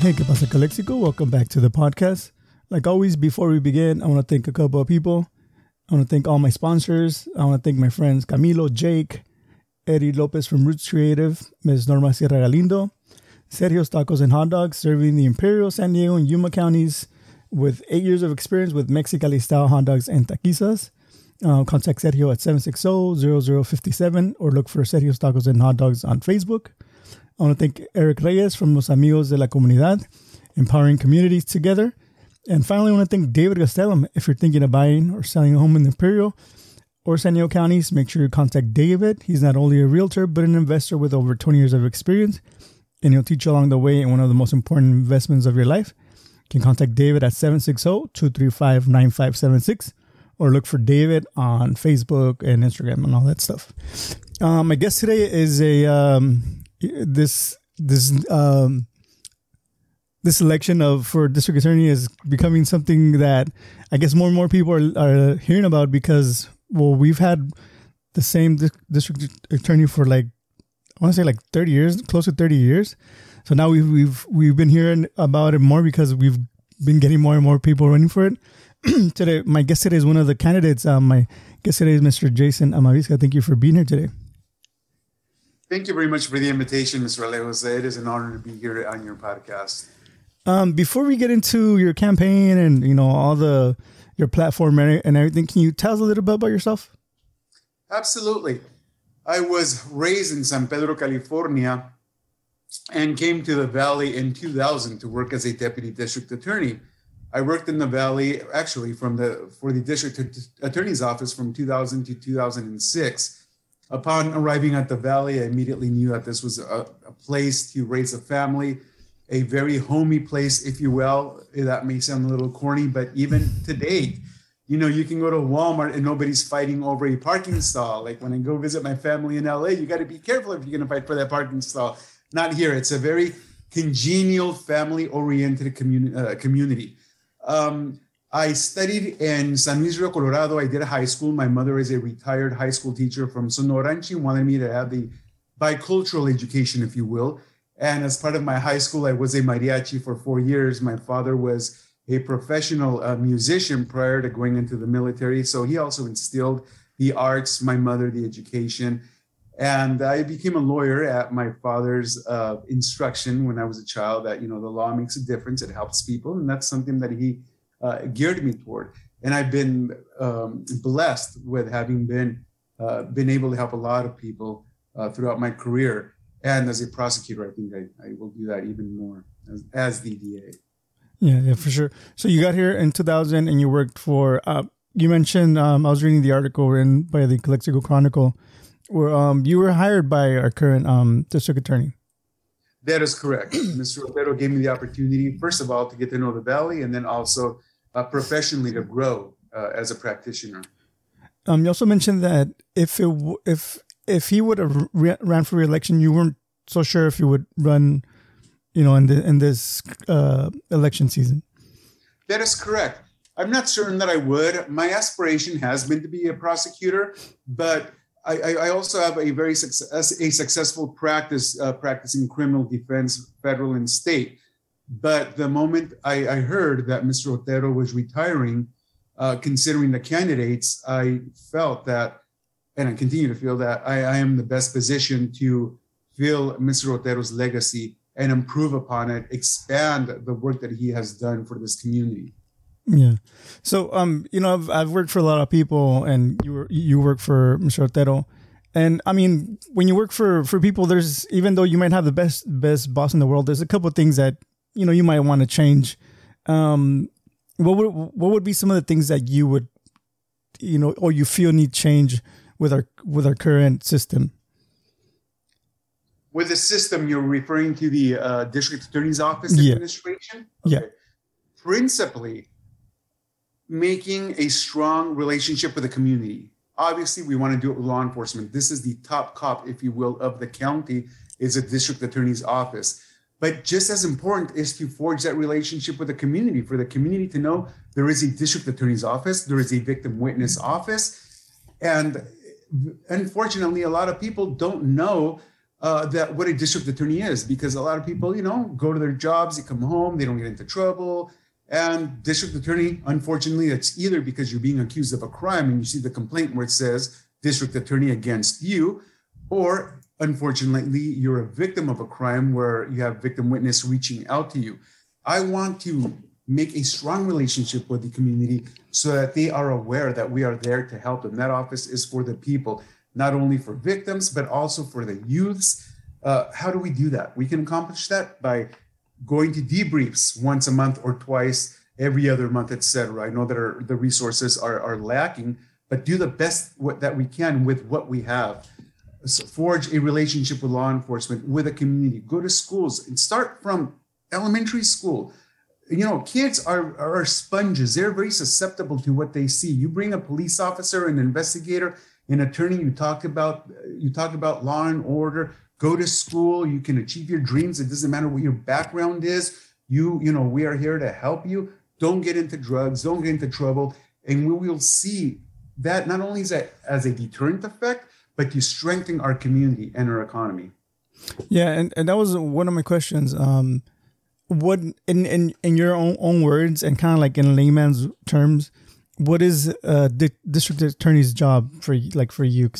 Hey, ¿qué pasa, Calexico? Welcome back to the podcast. Like always, before we begin, I want to thank a couple of people. I want to thank all my sponsors. I want to thank my friends Camilo, Jake, Eddie Lopez from Roots Creative, Ms. Norma Sierra Galindo, Sergio's Tacos and Hot Dogs, serving the Imperial, San Diego, and Yuma counties with eight years of experience with Mexicali style hot dogs and taquizas. Uh, contact Sergio at 760-0057 or look for Sergio's Tacos and Hot Dogs on Facebook. I want to thank Eric Reyes from Los Amigos de la Comunidad, empowering communities together. And finally, I want to thank David Gastelum. If you're thinking of buying or selling a home in Imperial or San Diego counties, make sure you contact David. He's not only a realtor, but an investor with over 20 years of experience, and he'll teach you along the way in one of the most important investments of your life. You can contact David at 760-235-9576 or look for David on Facebook and Instagram and all that stuff. Um, my guest today is a um, this this um, this election of for district attorney is becoming something that I guess more and more people are, are hearing about because well we've had the same district attorney for like I want to say like 30 years, close to 30 years. So now we've we've we've been hearing about it more because we've been getting more and more people running for it. today, my guest today is one of the candidates. Um, my guest today is Mr. Jason Amavisca. Thank you for being here today. Thank you very much for the invitation, Mr. Alejos. It is an honor to be here on your podcast. Um, before we get into your campaign and you know all the your platform and everything, can you tell us a little bit about yourself? Absolutely. I was raised in San Pedro, California, and came to the Valley in 2000 to work as a deputy district attorney. I worked in the Valley actually from the for the district attorney's office from 2000 to 2006 Upon arriving at the Valley, I immediately knew that this was a, a place to raise a family, a very homey place, if you will. That may sound a little corny, but even to date, you know, you can go to Walmart and nobody's fighting over a parking stall. Like when I go visit my family in LA, you got to be careful if you're going to fight for that parking stall. Not here. It's a very congenial, family-oriented communi- uh, community. Um, I studied in San Luis Colorado. I did high school. My mother is a retired high school teacher from Sonora, and she wanted me to have the bicultural education, if you will. And as part of my high school, I was a mariachi for four years. My father was a professional uh, musician prior to going into the military. So he also instilled the arts, my mother, the education. And I became a lawyer at my father's uh, instruction when I was a child that, you know, the law makes a difference. It helps people. And that's something that he uh, geared me toward. And I've been um, blessed with having been uh, been able to help a lot of people uh, throughout my career. And as a prosecutor, I think I, I will do that even more as, as the DA. Yeah, yeah, for sure. So you got here in 2000 and you worked for, uh, you mentioned, um, I was reading the article written by the Calexico Chronicle where um, you were hired by our current um, district attorney. That is correct. Mr. Otero gave me the opportunity, first of all, to get to know the Valley and then also uh, professionally to grow uh, as a practitioner. Um, you also mentioned that if it if if he would have re- ran for reelection, you weren't so sure if he would run, you know, in the in this uh, election season. That is correct. I'm not certain that I would. My aspiration has been to be a prosecutor, but I, I also have a very success, a successful practice uh, practicing criminal defense, federal and state. But the moment I, I heard that Mr. Otero was retiring, uh, considering the candidates, I felt that, and I continue to feel that I, I am the best position to fill Mr. Otero's legacy and improve upon it, expand the work that he has done for this community. Yeah. So, um, you know, I've, I've worked for a lot of people, and you you work for Mr. Otero, and I mean, when you work for for people, there's even though you might have the best best boss in the world, there's a couple of things that you know you might want to change. Um what would what would be some of the things that you would you know or you feel need change with our with our current system? With the system you're referring to the uh, district attorney's office yeah. administration? Okay. yeah principally making a strong relationship with the community. Obviously we want to do it with law enforcement. This is the top cop if you will of the county is a district attorney's office but just as important is to forge that relationship with the community, for the community to know there is a district attorney's office, there is a victim witness office. And unfortunately, a lot of people don't know uh, that what a district attorney is because a lot of people, you know, go to their jobs, they come home, they don't get into trouble. And district attorney, unfortunately, it's either because you're being accused of a crime and you see the complaint where it says district attorney against you, or unfortunately, you're a victim of a crime where you have victim witness reaching out to you. I want to make a strong relationship with the community so that they are aware that we are there to help them. That office is for the people not only for victims, but also for the youths. Uh, how do we do that? We can accomplish that by going to debriefs once a month or twice every other month, etc. I know that our, the resources are, are lacking, but do the best that we can with what we have. Forge a relationship with law enforcement, with a community, go to schools and start from elementary school. You know, kids are, are sponges. They're very susceptible to what they see. You bring a police officer, an investigator, an attorney you talk about you talk about law and order go to school you can achieve your dreams it doesn't matter what your background is you you know we are here to help you don't get into drugs don't get into trouble and we will see that not only is that as a deterrent effect but to strengthen our community and our economy yeah and, and that was one of my questions um what in in in your own own words and kind of like in layman's terms what is uh, the district attorney's job for like for you?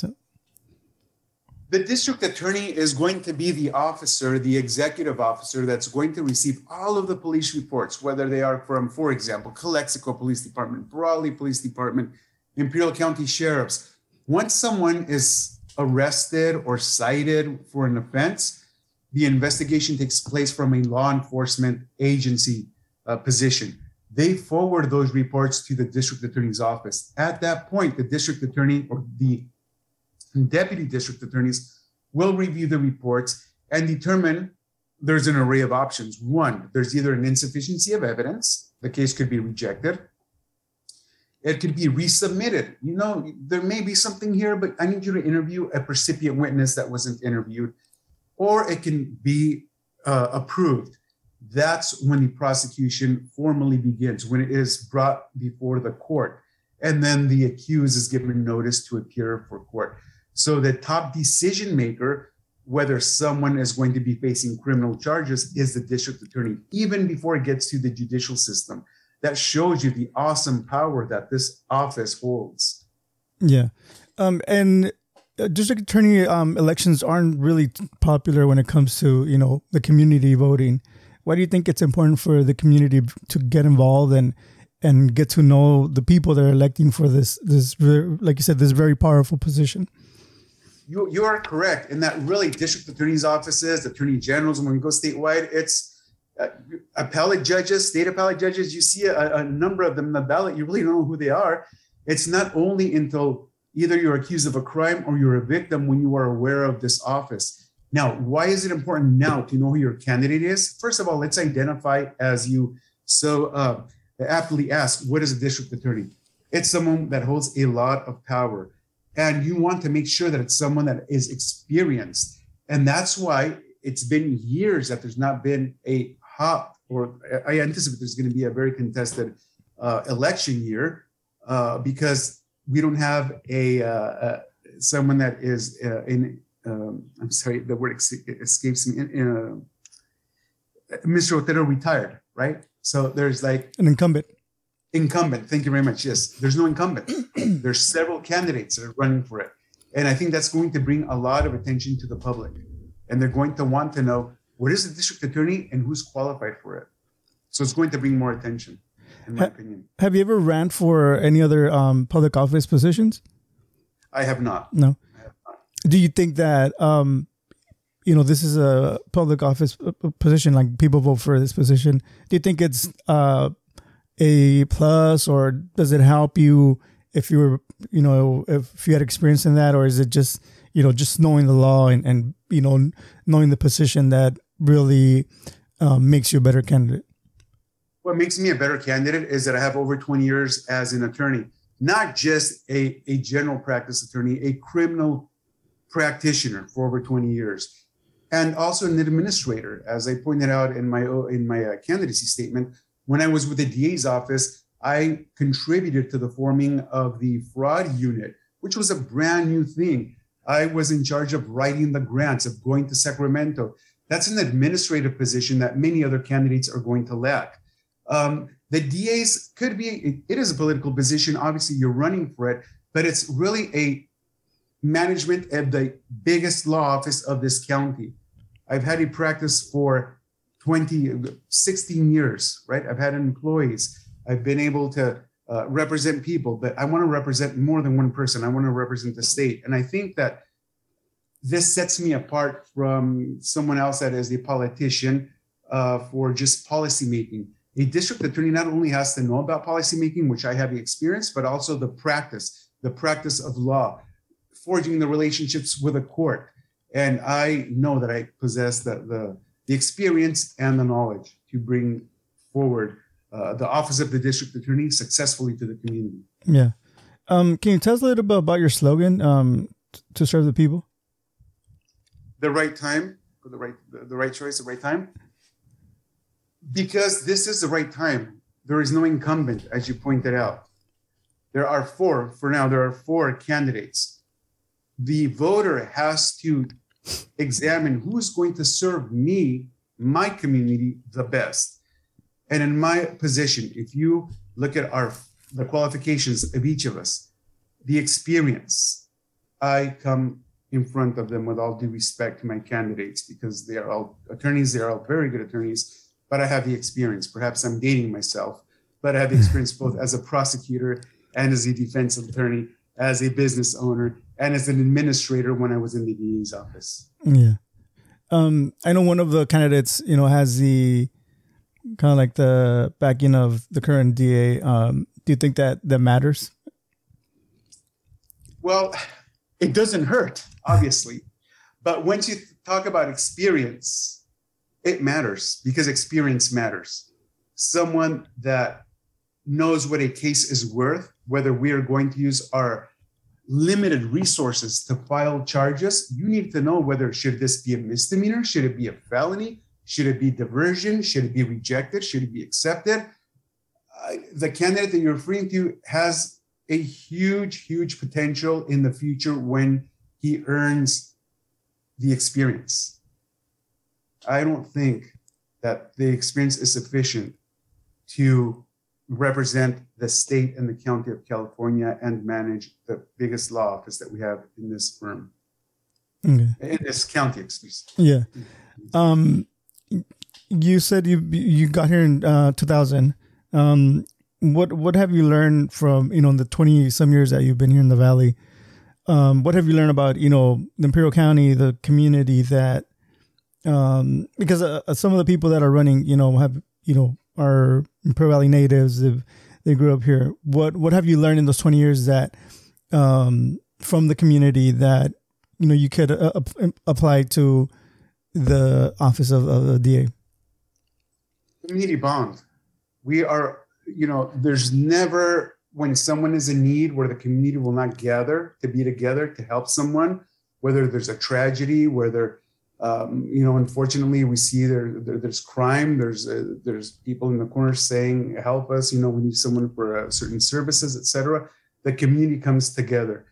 The district attorney is going to be the officer, the executive officer that's going to receive all of the police reports, whether they are from, for example, Calexico Police Department, Brawley Police Department, Imperial County Sheriffs. Once someone is arrested or cited for an offense, the investigation takes place from a law enforcement agency uh, position they forward those reports to the district attorney's office. At that point, the district attorney or the deputy district attorneys will review the reports and determine there's an array of options. One, there's either an insufficiency of evidence, the case could be rejected. It could be resubmitted. You know, there may be something here, but I need you to interview a percipient witness that wasn't interviewed. Or it can be uh, approved that's when the prosecution formally begins, when it is brought before the court. And then the accused is given notice to appear for court. So the top decision maker, whether someone is going to be facing criminal charges, is the district attorney, even before it gets to the judicial system. That shows you the awesome power that this office holds. Yeah. Um, and uh, district attorney um, elections aren't really popular when it comes to, you know, the community voting why do you think it's important for the community to get involved and and get to know the people they're electing for this this like you said this very powerful position you you are correct in that really district attorneys offices attorney generals when we go statewide it's appellate judges state appellate judges you see a, a number of them in the ballot you really don't know who they are it's not only until either you're accused of a crime or you're a victim when you are aware of this office now, why is it important now to know who your candidate is? First of all, let's identify as you so uh, aptly ask, what is a district attorney? It's someone that holds a lot of power. And you want to make sure that it's someone that is experienced. And that's why it's been years that there's not been a hot, or I anticipate there's going to be a very contested uh, election year uh, because we don't have a uh, someone that is uh, in um, I'm sorry, the word escapes me. Uh, Mr. Otero retired, right? So there's like an incumbent. Incumbent. Thank you very much. Yes, there's no incumbent. there's several candidates that are running for it, and I think that's going to bring a lot of attention to the public, and they're going to want to know what is the district attorney and who's qualified for it. So it's going to bring more attention, in my ha- opinion. Have you ever ran for any other um, public office positions? I have not. No do you think that um, you know this is a public office position like people vote for this position do you think it's uh, a plus or does it help you if you were you know if you had experience in that or is it just you know just knowing the law and, and you know knowing the position that really um, makes you a better candidate what makes me a better candidate is that i have over 20 years as an attorney not just a, a general practice attorney a criminal practitioner for over 20 years and also an administrator as i pointed out in my in my uh, candidacy statement when i was with the da's office i contributed to the forming of the fraud unit which was a brand new thing I was in charge of writing the grants, of going to Sacramento. That's an administrative position that many other candidates are going to lack. Um, the DAs could be, it is a political position. Obviously, you're running for it, but it's really a management of the biggest law office of this county. I've had a practice for 20, 16 years, right? I've had employees. I've been able to uh, represent people, but I want to represent more than one person. I want to represent the state. And I think that this sets me apart from someone else that is a politician uh, for just policy making. A district attorney not only has to know about policy making, which I have the experience, but also the practice, the practice of law, forging the relationships with a court. And I know that I possess the, the, the experience and the knowledge to bring forward uh, the office of the district attorney successfully to the community. Yeah. Um, can you tell us a little bit about your slogan um, to serve the people? The right time, the right, the, the right choice, the right time. Because this is the right time. There is no incumbent, as you pointed out. There are four, for now, there are four candidates. The voter has to examine who is going to serve me, my community, the best. And in my position, if you look at our the qualifications of each of us, the experience, I come in front of them with all due respect to my candidates because they are all attorneys, they are all very good attorneys, but I have the experience. Perhaps I'm dating myself, but I have the experience both as a prosecutor and as a defense attorney, as a business owner, and as an administrator when I was in the DA's office. Yeah. Um, I know one of the candidates, you know, has the kind of like the backing of the current DA. Um, do you think that that matters? Well, it doesn't hurt, obviously. But once you talk about experience, it matters because experience matters. Someone that knows what a case is worth, whether we are going to use our limited resources to file charges, you need to know whether should this be a misdemeanor, should it be a felony, should it be diversion, should it be rejected, should it be accepted. Uh, the candidate that you're referring to has a huge, huge potential in the future when he earns the experience. I don't think that the experience is sufficient to represent the state and the county of California and manage the biggest law office that we have in this firm. Okay. In this county, excuse me. Yeah. Um, you said you you got here in uh, 2000. Um, what what have you learned from you know the 20 some years that you've been here in the valley um, what have you learned about you know imperial county the community that um, because uh, uh, some of the people that are running you know have you know are imperial valley natives they they grew up here. What what have you learned in those 20 years that um, from the community that you know you could uh, apply to the office of, of the da community bond we are you know, there's never when someone is in need where the community will not gather to be together to help someone, whether there's a tragedy, whether um, you know, unfortunately, we see there, there there's crime. There's uh, there's people in the corner saying, "Help us!" You know, we need someone for uh, certain services, etc. The community comes together,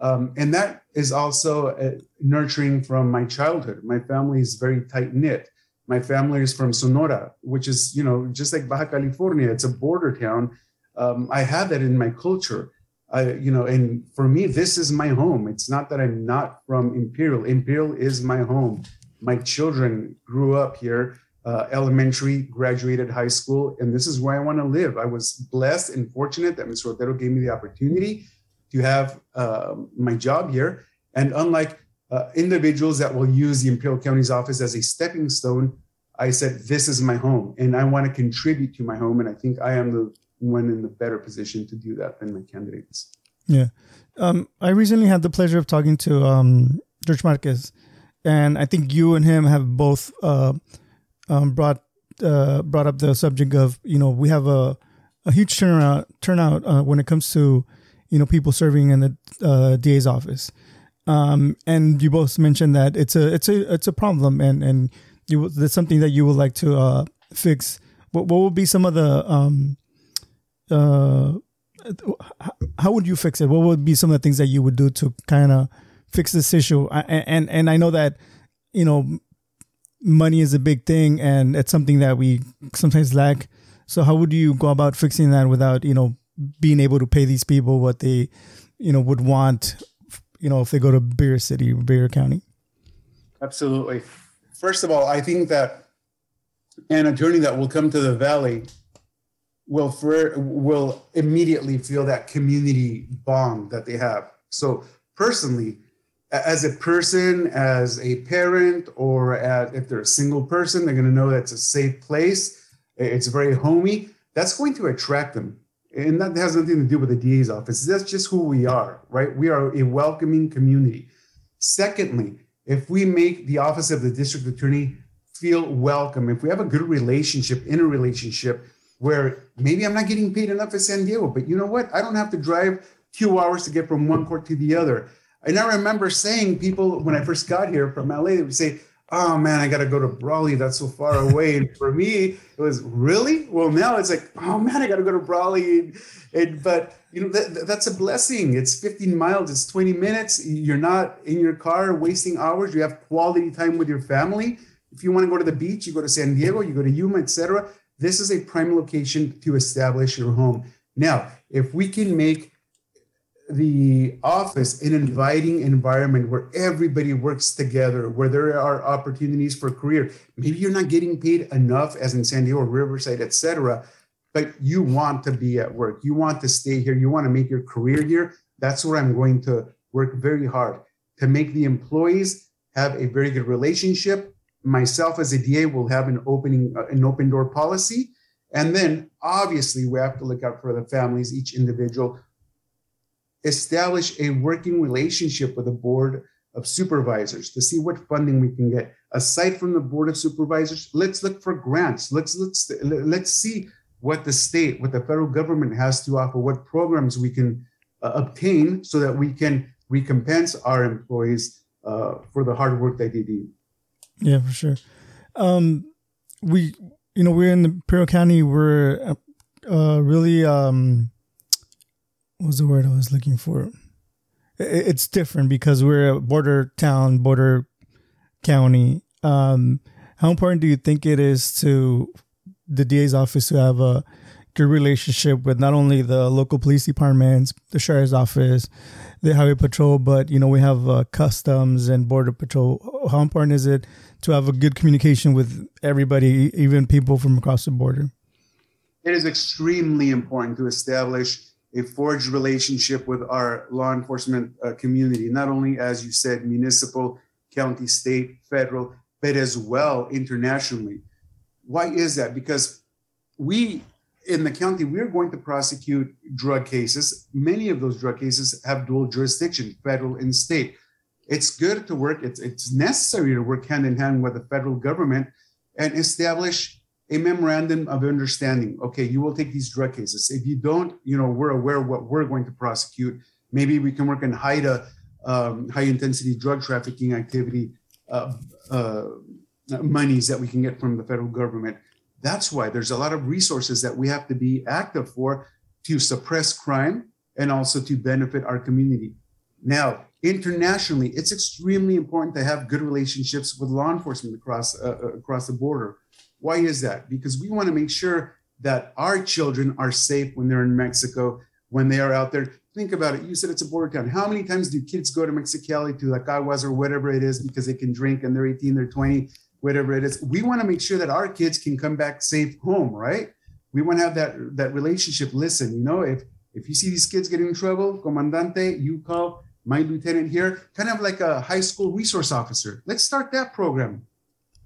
um, and that is also uh, nurturing from my childhood. My family is very tight knit. My family is from Sonora, which is, you know, just like Baja California, it's a border town. Um, I have that in my culture. I, you know, and for me, this is my home. It's not that I'm not from Imperial. Imperial is my home. My children grew up here, uh, elementary, graduated high school, and this is where I want to live. I was blessed and fortunate that Mr. Otero gave me the opportunity to have uh, my job here. And unlike uh, individuals that will use the Imperial County's office as a stepping stone, I said, This is my home and I want to contribute to my home. And I think I am the one in the better position to do that than my candidates. Yeah. Um, I recently had the pleasure of talking to um, George Marquez, and I think you and him have both uh, um, brought uh, brought up the subject of you know we have a a huge turnout turnout uh, when it comes to you know people serving in the uh, DA's office. Um, and you both mentioned that it's a it's a it's a problem, and and you that's something that you would like to uh, fix. What what would be some of the um, uh, how would you fix it? What would be some of the things that you would do to kind of fix this issue? I, and and I know that you know money is a big thing, and it's something that we sometimes lack. So how would you go about fixing that without you know being able to pay these people what they you know would want you know if they go to bigger city, bigger county? Absolutely. First of all, I think that an attorney that will come to the valley will for, will immediately feel that community bond that they have. So personally, as a person, as a parent, or as, if they're a single person, they're going to know that's a safe place. It's very homey. That's going to attract them. And that has nothing to do with the DA's office. That's just who we are, right? We are a welcoming community. Secondly, if we make the office of the district attorney feel welcome, if we have a good relationship, in a relationship, where maybe I'm not getting paid enough at San Diego, but you know what? I don't have to drive two hours to get from one court to the other. And I remember saying people when I first got here from LA, they would say, Oh man, I got to go to Brawley. That's so far away. And for me, it was really well. Now it's like, oh man, I got to go to Brawley. And but you know that, that's a blessing. It's 15 miles. It's 20 minutes. You're not in your car wasting hours. You have quality time with your family. If you want to go to the beach, you go to San Diego. You go to Yuma, etc. This is a prime location to establish your home. Now, if we can make the office an inviting environment where everybody works together, where there are opportunities for career. Maybe you're not getting paid enough, as in San Diego, Riverside, etc., but you want to be at work. You want to stay here. You want to make your career here. That's where I'm going to work very hard to make the employees have a very good relationship. Myself as a DA will have an opening, uh, an open door policy. And then obviously we have to look out for the families, each individual. Establish a working relationship with the board of supervisors to see what funding we can get. Aside from the board of supervisors let's look for grants. Let's let's let's see what the state what the federal government has to offer what programs we can uh, obtain so that we can recompense our employees uh, for the hard work that they do yeah for sure um, we you know we're in the Imperial County we're uh, really um, what was the word I was looking for? It's different because we're a border town, border county. Um, how important do you think it is to the DA's office to have a good relationship with not only the local police departments, the sheriff's office, the highway patrol, but you know we have uh, customs and border patrol. How important is it to have a good communication with everybody, even people from across the border? It is extremely important to establish a forged relationship with our law enforcement uh, community, not only, as you said, municipal, county, state, federal, but as well internationally. Why is that? Because we in the county, we're going to prosecute drug cases. Many of those drug cases have dual jurisdiction, federal and state. It's good to work, it's, it's necessary to work hand in hand with the federal government and establish a memorandum of understanding. Okay, you will take these drug cases. If you don't, you know, we're aware what we're going to prosecute. Maybe we can work on HIDTA, um, high intensity drug trafficking activity uh, uh, monies that we can get from the federal government. That's why there's a lot of resources that we have to be active for to suppress crime and also to benefit our community. Now, internationally, it's extremely important to have good relationships with law enforcement across uh, uh across the border why is that? Because we want to make sure that our children are safe when they're in Mexico, when they are out there. Think about it. You said it's a border town. How many times do kids go to Mexicali, to like Aguas or whatever it is, because they can drink and they're 18, they're 20, whatever it is? We want to make sure that our kids can come back safe home, right? We want to have that that relationship. Listen, you know, if if you see these kids getting in trouble, comandante, you call my lieutenant here, kind of like a high school resource officer. Let's start that program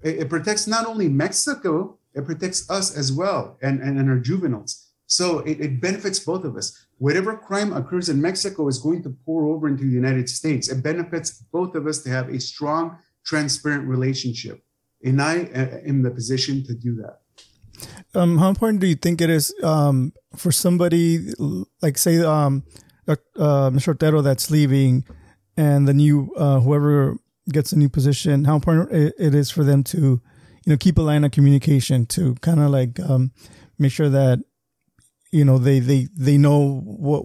it, it protects not only Mexico, it protects us as well and, and, and our juveniles. So it, it, benefits both of us. Whatever crime occurs in Mexico is going to pour over into the United States. It benefits both of us to have a strong, transparent relationship. And I am the position to do that. Um, how important do you think it is um, for somebody like, say, um, uh, Mr. Otero that's leaving, and the new uh, whoever gets a new position, how important it is for them to, you know, keep a line of communication to kind of like um, make sure that, you know, they they they know what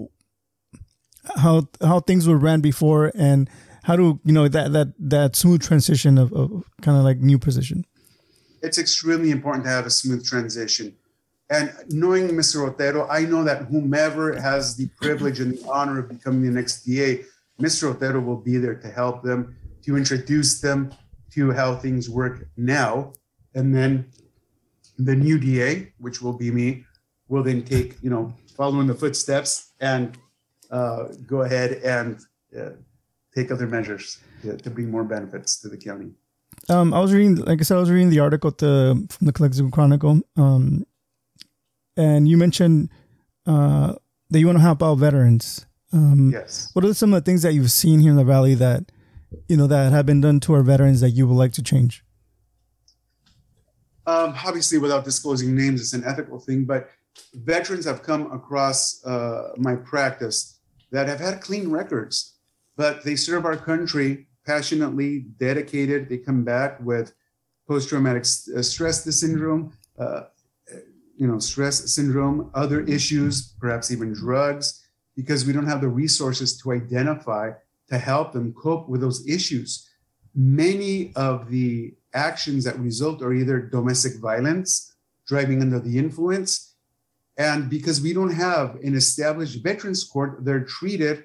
how how things were ran before and how do you know that that that smooth transition of, of kind of like new position? It's extremely important to have a smooth transition. And knowing Mr. Otero, I know that whomever has the privilege and the honor of becoming the next DA, Mr. Otero will be there to help them, to introduce them to how things work now. And then the new DA, which will be me, will then take, you know, follow in the footsteps and uh, go ahead and uh, take other measures to, to, bring more benefits to the county. Um, I was reading, like I said, I was reading the article to, from the Calexico Chronicle, um, and you mentioned uh, that you want to help out veterans. Um, yes. What are some of the things that you've seen here in the valley that you know that have been done to our veterans that you would like to change? Um, obviously, without disclosing names, it's an ethical thing, but veterans have come across uh, my practice that have had clean records, but they serve our country passionately, dedicated. They come back with post-traumatic uh, stress syndrome, uh, you know, stress syndrome, other issues, perhaps even drugs, because we don't have the resources to identify to help them cope with those issues. Many of the actions that result are either domestic violence, driving under the influence, and because we don't have an established veterans court, they're treated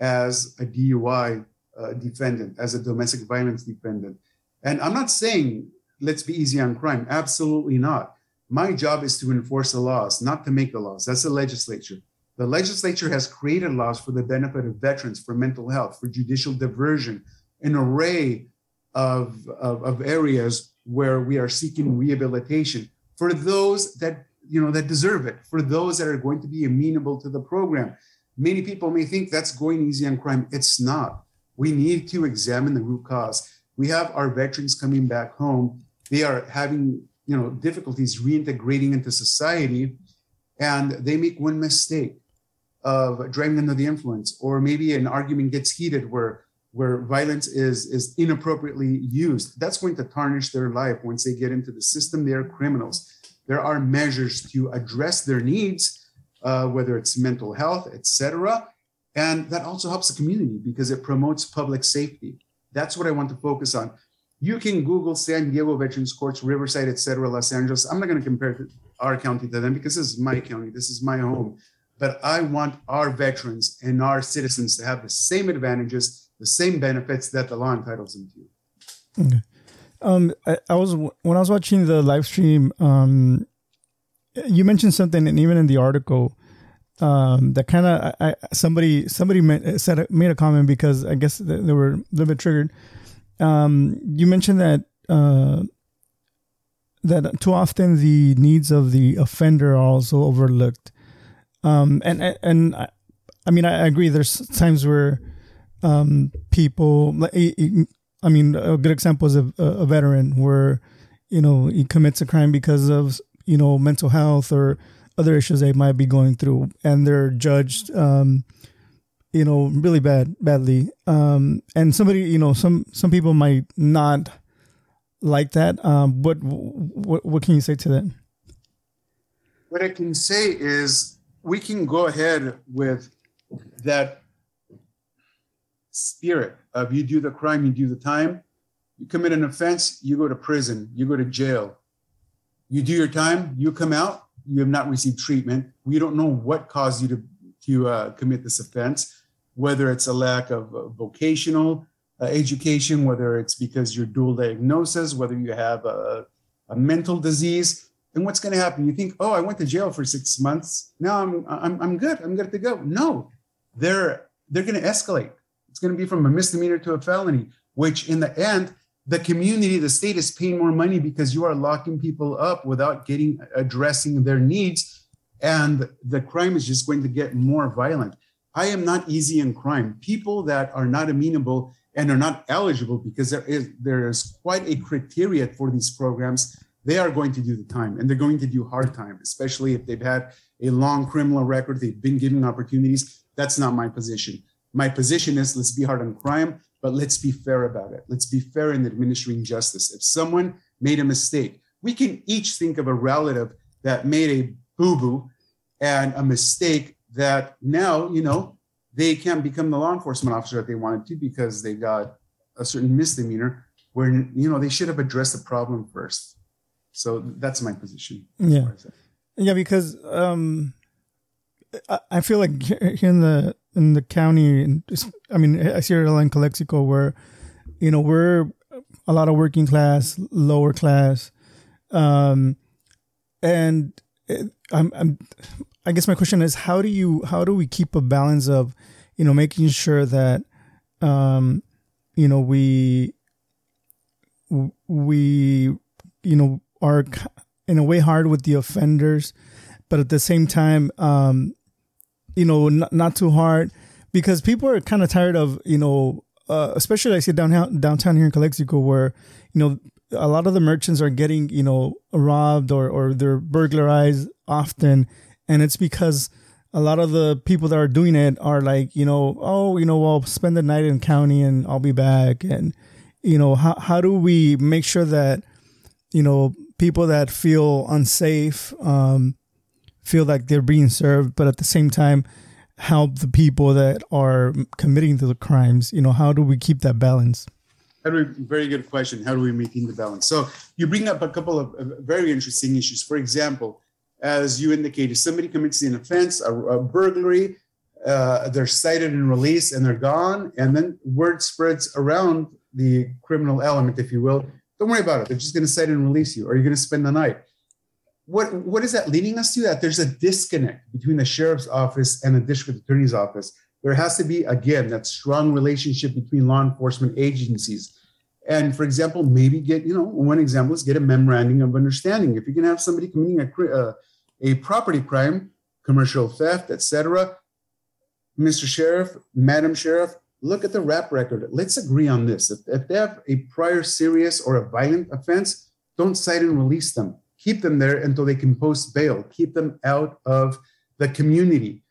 as a DUI uh, defendant, as a domestic violence defendant. And I'm not saying let's be easy on crime. Absolutely not. My job is to enforce the laws, not to make the laws. That's the legislature. The legislature has created laws for the benefit of veterans, for mental health, for judicial diversion, an array of, of, of areas where we are seeking rehabilitation for those that you know that deserve it, for those that are going to be amenable to the program. Many people may think that's going easy on crime. It's not. We need to examine the root cause. We have our veterans coming back home. They are having you know difficulties reintegrating into society, and they make one mistake of driving under the influence, or maybe an argument gets heated where where violence is is inappropriately used. That's going to tarnish their life once they get into the system. They are criminals. There are measures to address their needs, uh, whether it's mental health, etc., and that also helps the community because it promotes public safety. That's what I want to focus on. You can Google San Diego Veterans Courts, Riverside, etc., Los Angeles. I'm not going to compare our county to them because this is my county. This is my home but I want our veterans and our citizens to have the same advantages, the same benefits that the law entitles them to. Okay. Um, I, I, was when I was watching the live stream. Um, you mentioned something, and even in the article, um, that kind of somebody somebody said made a comment because I guess they were a little bit triggered. Um, you mentioned that uh, that too often the needs of the offender are also overlooked. Um, and and I, I mean, I agree. There's times where um, people, I mean, a good example is a, a veteran where you know he commits a crime because of you know mental health or other issues they might be going through, and they're judged. Um, you know, really bad, badly. Um, and somebody, you know, some some people might not like that. Um, what what what can you say to that? What I can say is we can go ahead with that spirit of you do the crime, you do the time, you commit an offense, you go to prison, you go to jail. You do your time, you come out, you have not received treatment. We don't know what caused you to, to uh, commit this offense, whether it's a lack of uh, vocational uh, education, whether it's because you're dual diagnosis, whether you have a, a mental disease and what's going to happen? You think, oh, I went to jail for six months. Now I'm I'm I'm good. I'm good to go. No, they're they're going to escalate. It's going to be from a misdemeanor to a felony, which in the end, the community, the state is paying more money because you are locking people up without getting addressing their needs, and the crime is just going to get more violent. I am not easy in crime. People that are not amenable and are not eligible because there is there is quite a criteria for these programs they are going to do the time and they're going to do hard time, especially if they've had a long criminal record, they've been given opportunities. That's not my position. My position is let's be hard on crime, but let's be fair about it. Let's be fair in administering justice. If someone made a mistake, we can each think of a relative that made a boo boo and a mistake that now, you know, they can't become the law enforcement officer that they wanted to because they got a certain misdemeanor where you know they should have addressed the problem first. So that's my position. Yeah, yeah, because um, I, I feel like here in the in the county, I mean, I see it in Calexico where you know we're a lot of working class, lower class, um, and it, I'm, I'm I guess my question is how do you how do we keep a balance of you know making sure that um, you know we we you know are in a way hard with the offenders but at the same time um, you know not, not too hard because people are kind of tired of you know uh, especially I see downtown downtown here in Calexico where you know a lot of the merchants are getting you know robbed or or they're burglarized often and it's because a lot of the people that are doing it are like, you know, oh, you know, I'll spend the night in county and I'll be back. And, you know, how, how do we make sure that, you know, people that feel unsafe, um, feel like they're being served, but at the same time, help the people that are committing the crimes? You know, how do we keep that balance? Very good question. How do we maintain the balance? So you bring up a couple of very interesting issues. For example, as you indicated, somebody commits an offense, a, a burglary, uh, they're cited and released, and they're gone, and then word spreads around the criminal element, if you will. Don't worry about it. They're just going to cite and release you, or you're going to spend the night. What what is that leading us to? That there's a disconnect between the sheriff's office and the district attorney's office. There has to be again that strong relationship between law enforcement agencies. And for example, maybe get, you know, one example is get a memorandum of understanding. If going to have somebody committing a, uh, a property crime, commercial theft, etc., Mr. Sheriff, Madam Sheriff, look at the rap record. Let's agree on this. If, if they have a prior serious or a violent offense, don't cite and release them. Keep them there until they can post bail. Keep them out of the community.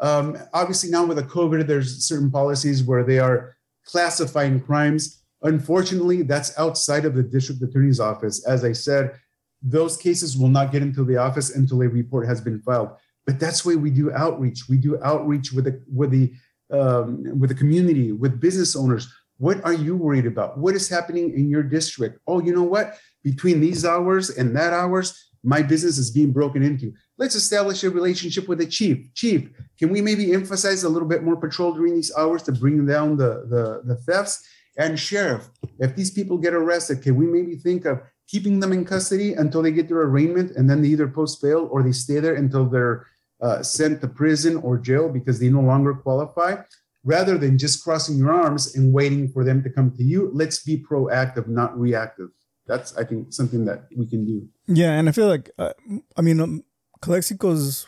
Um, obviously, now with the COVID, there's certain policies where they are classifying crimes. Unfortunately, that's outside of the district attorney's office. As I said, those cases will not get into the office until a report has been filed. But that's why we do outreach. We do outreach with the with the um, with the community, with business owners. What are you worried about? What is happening in your district? Oh, you know what? Between these hours and that hours, my business is being broken into. Let's establish a relationship with the chief. Chief, can we maybe emphasize a little bit more patrol during these hours to bring down the, the, the thefts? And sheriff, if these people get arrested, can we maybe think of keeping them in custody until they get their arraignment, and then they either post bail or they stay there until they're uh, sent to prison or jail because they no longer qualify. Rather than just crossing your arms and waiting for them to come to you, let's be proactive, not reactive. That's, I think, something that we can do. Yeah, and I feel like, uh, I mean, um, Calexico's,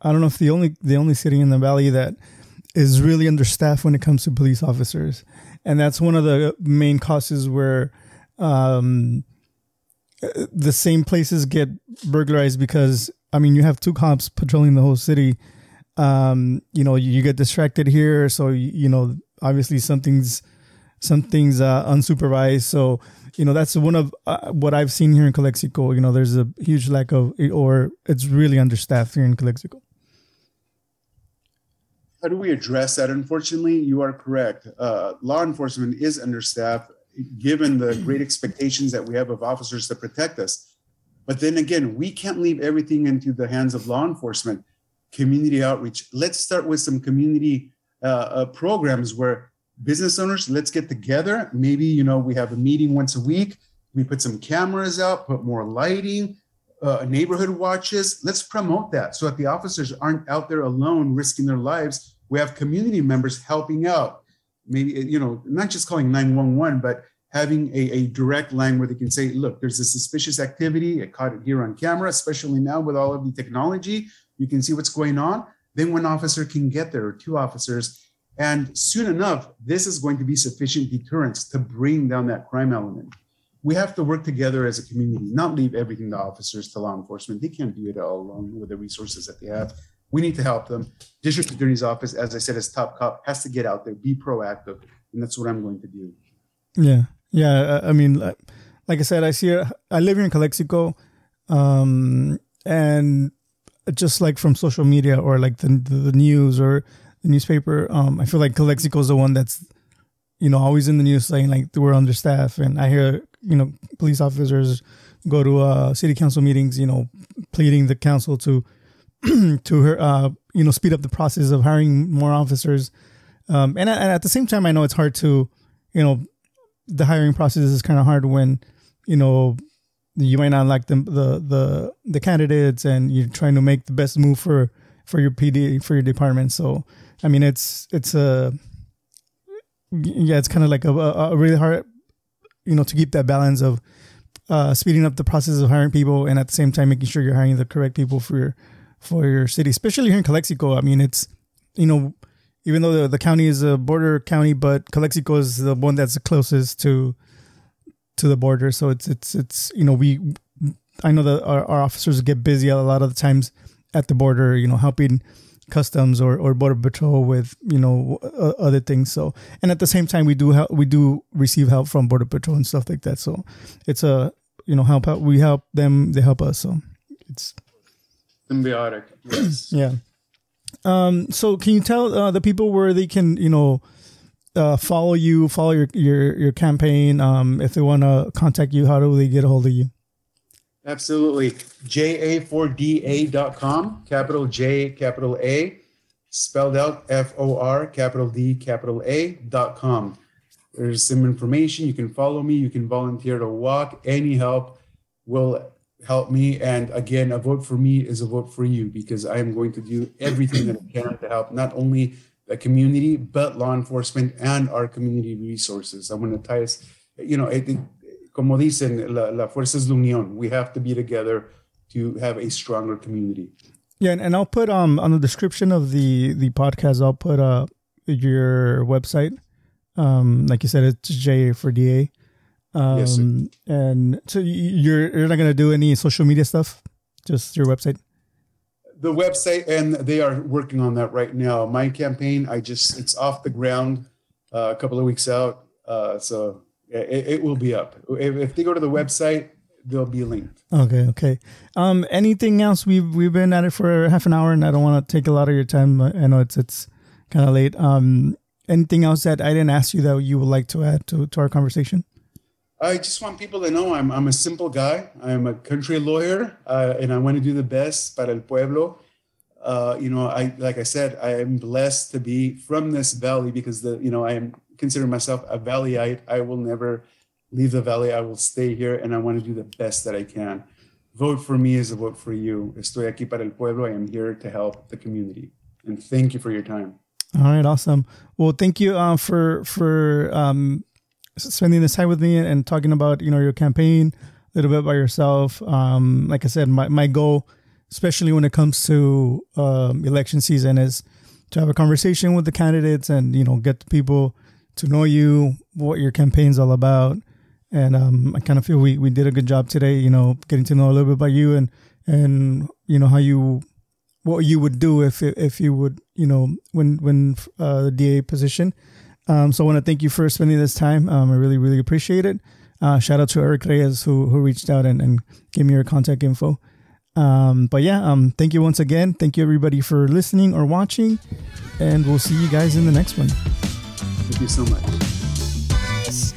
I don't know if the only the only city in the valley that is really understaffed when it comes to police officers, and that's one of the main causes where um, the same places get burglarized because I mean you have two cops patrolling the whole city. Um, you know, you, get distracted here, so you, you know obviously something's something's uh, unsupervised. So you know that's one of uh, what I've seen here in Calexico. You know, there's a huge lack of, or it's really understaffed here in Calexico. How do we address that? Unfortunately, you are correct. Uh, law enforcement is understaffed given the great expectations that we have of officers to protect us. But then again, we can't leave everything into the hands of law enforcement, community outreach. Let's start with some community uh, uh, programs where business owners, let's get together. Maybe, you know, we have a meeting once a week. We put some cameras out, put more lighting, uh, neighborhood watches. Let's promote that so that the officers aren't out there alone risking their lives. We have community members helping out maybe you know not just calling 911 but having a, a direct line where they can say look there's a suspicious activity. I caught it here on camera especially now with all of the technology. You can see what's going on. Then one officer can get there or two officers. And soon enough this is going to be sufficient deterrence to bring down that crime element. We have to work together as a community not leave everything to officers to law enforcement. They can't do it all alone with the resources that they have we need to help them. District Attorney's Office, as I said, as top cop, has to get out there, be proactive, and that's what I'm going to do. Yeah, yeah. I mean, like I said, I see. I live here in Calexico, um, and just like from social media or like the the news or the newspaper. Um, I feel like Calexico is the one that's, you know, always in the news saying like we're understaffed, and I hear you know police officers go to uh, city council meetings, you know, pleading the council to to her, uh, you know, speed up the process of hiring more officers. Um, and, and at the same time, I know it's hard to, you know, the hiring process is kind of hard when, you know, you might not like the the the the candidates, and you're trying to make the best move for for your PD for your department. So, I mean, it's it's a yeah, it's kind of like a, a really hard, you know, to keep that balance of uh, speeding up the process of hiring people and at the same time making sure you're hiring the correct people for your for your city, especially here in Calexico. I mean, it's you know, even though the, the county is a border county, but Calexico is the one that's closest to to the border. So it's it's it's you know we I know that our, our officers get busy a lot of the times at the border. You know, helping customs or, or border patrol with you know uh, other things so and at the same time we do help we do receive help from border patrol and stuff like that so it's a you know help out we help them they help us so it's symbiotic yes yeah um so can you tell uh, the people where they can you know uh, follow you follow your your your campaign um if they want to contact you how do they get a hold of you Absolutely. JAforDA.com, capital J, capital A, spelled out F O R, capital D, capital A.com. There's some information. You can follow me. You can volunteer to walk. Any help will help me. And again, a vote for me is a vote for you because I am going to do everything that I can to help not only the community, but law enforcement and our community resources. I'm going to tie us, you know, it, como dicen, la, la fuerza es la unión. We have to be together to have a stronger community. Yeah, and, and I'll put um on the description of the the podcast. I'll put uh your website. Um, like you said, it's J for DA. Um, yes, sir. and so you're you're not gonna do any social media stuff, just your website. The website, and they are working on that right now. My campaign, I just it's off the ground, uh, a couple of weeks out. Uh, so it, it will be up. If, if, they go to the website, they'll be linked. Okay, okay. Um, anything else? We've we've been at it for half an hour, and I don't want to take a lot of your time. I know it's it's kind of late. Um, anything else that I didn't ask you that you would like to add to to our conversation? I just want people to know I'm I'm a simple guy. I'm a country lawyer, uh, and I want to do the best para el pueblo. Uh, you know, I like I said, I am blessed to be from this valley because the you know I am consider myself a valleyite. I will never leave the valley. I will stay here and I want to do the best that I can. Vote for me is a vote for you. Estoy aquí para el pueblo. I am here to help the community. And thank you for your time. All right, awesome. Well, thank you uh, for for um, spending this time with me and, talking about you know your campaign a little bit by yourself. Um, like I said, my my goal, especially when it comes to um, election season, is to have a conversation with the candidates and you know get people to know you, what your campaign's all about. And um, I kind of feel we, we did a good job today, you know, getting to know a little bit about you and, and, you know, how you, what you would do if, if you would, you know, when, when uh, the DA position. Um, so I want to thank you for spending this time. Um, I really, really appreciate it. Uh, shout out to Eric Reyes who, who reached out and, and gave me your contact info. Um, but yeah, um, thank you once again. Thank you everybody for listening or watching, and we'll see you guys in the next one. Thank you so much.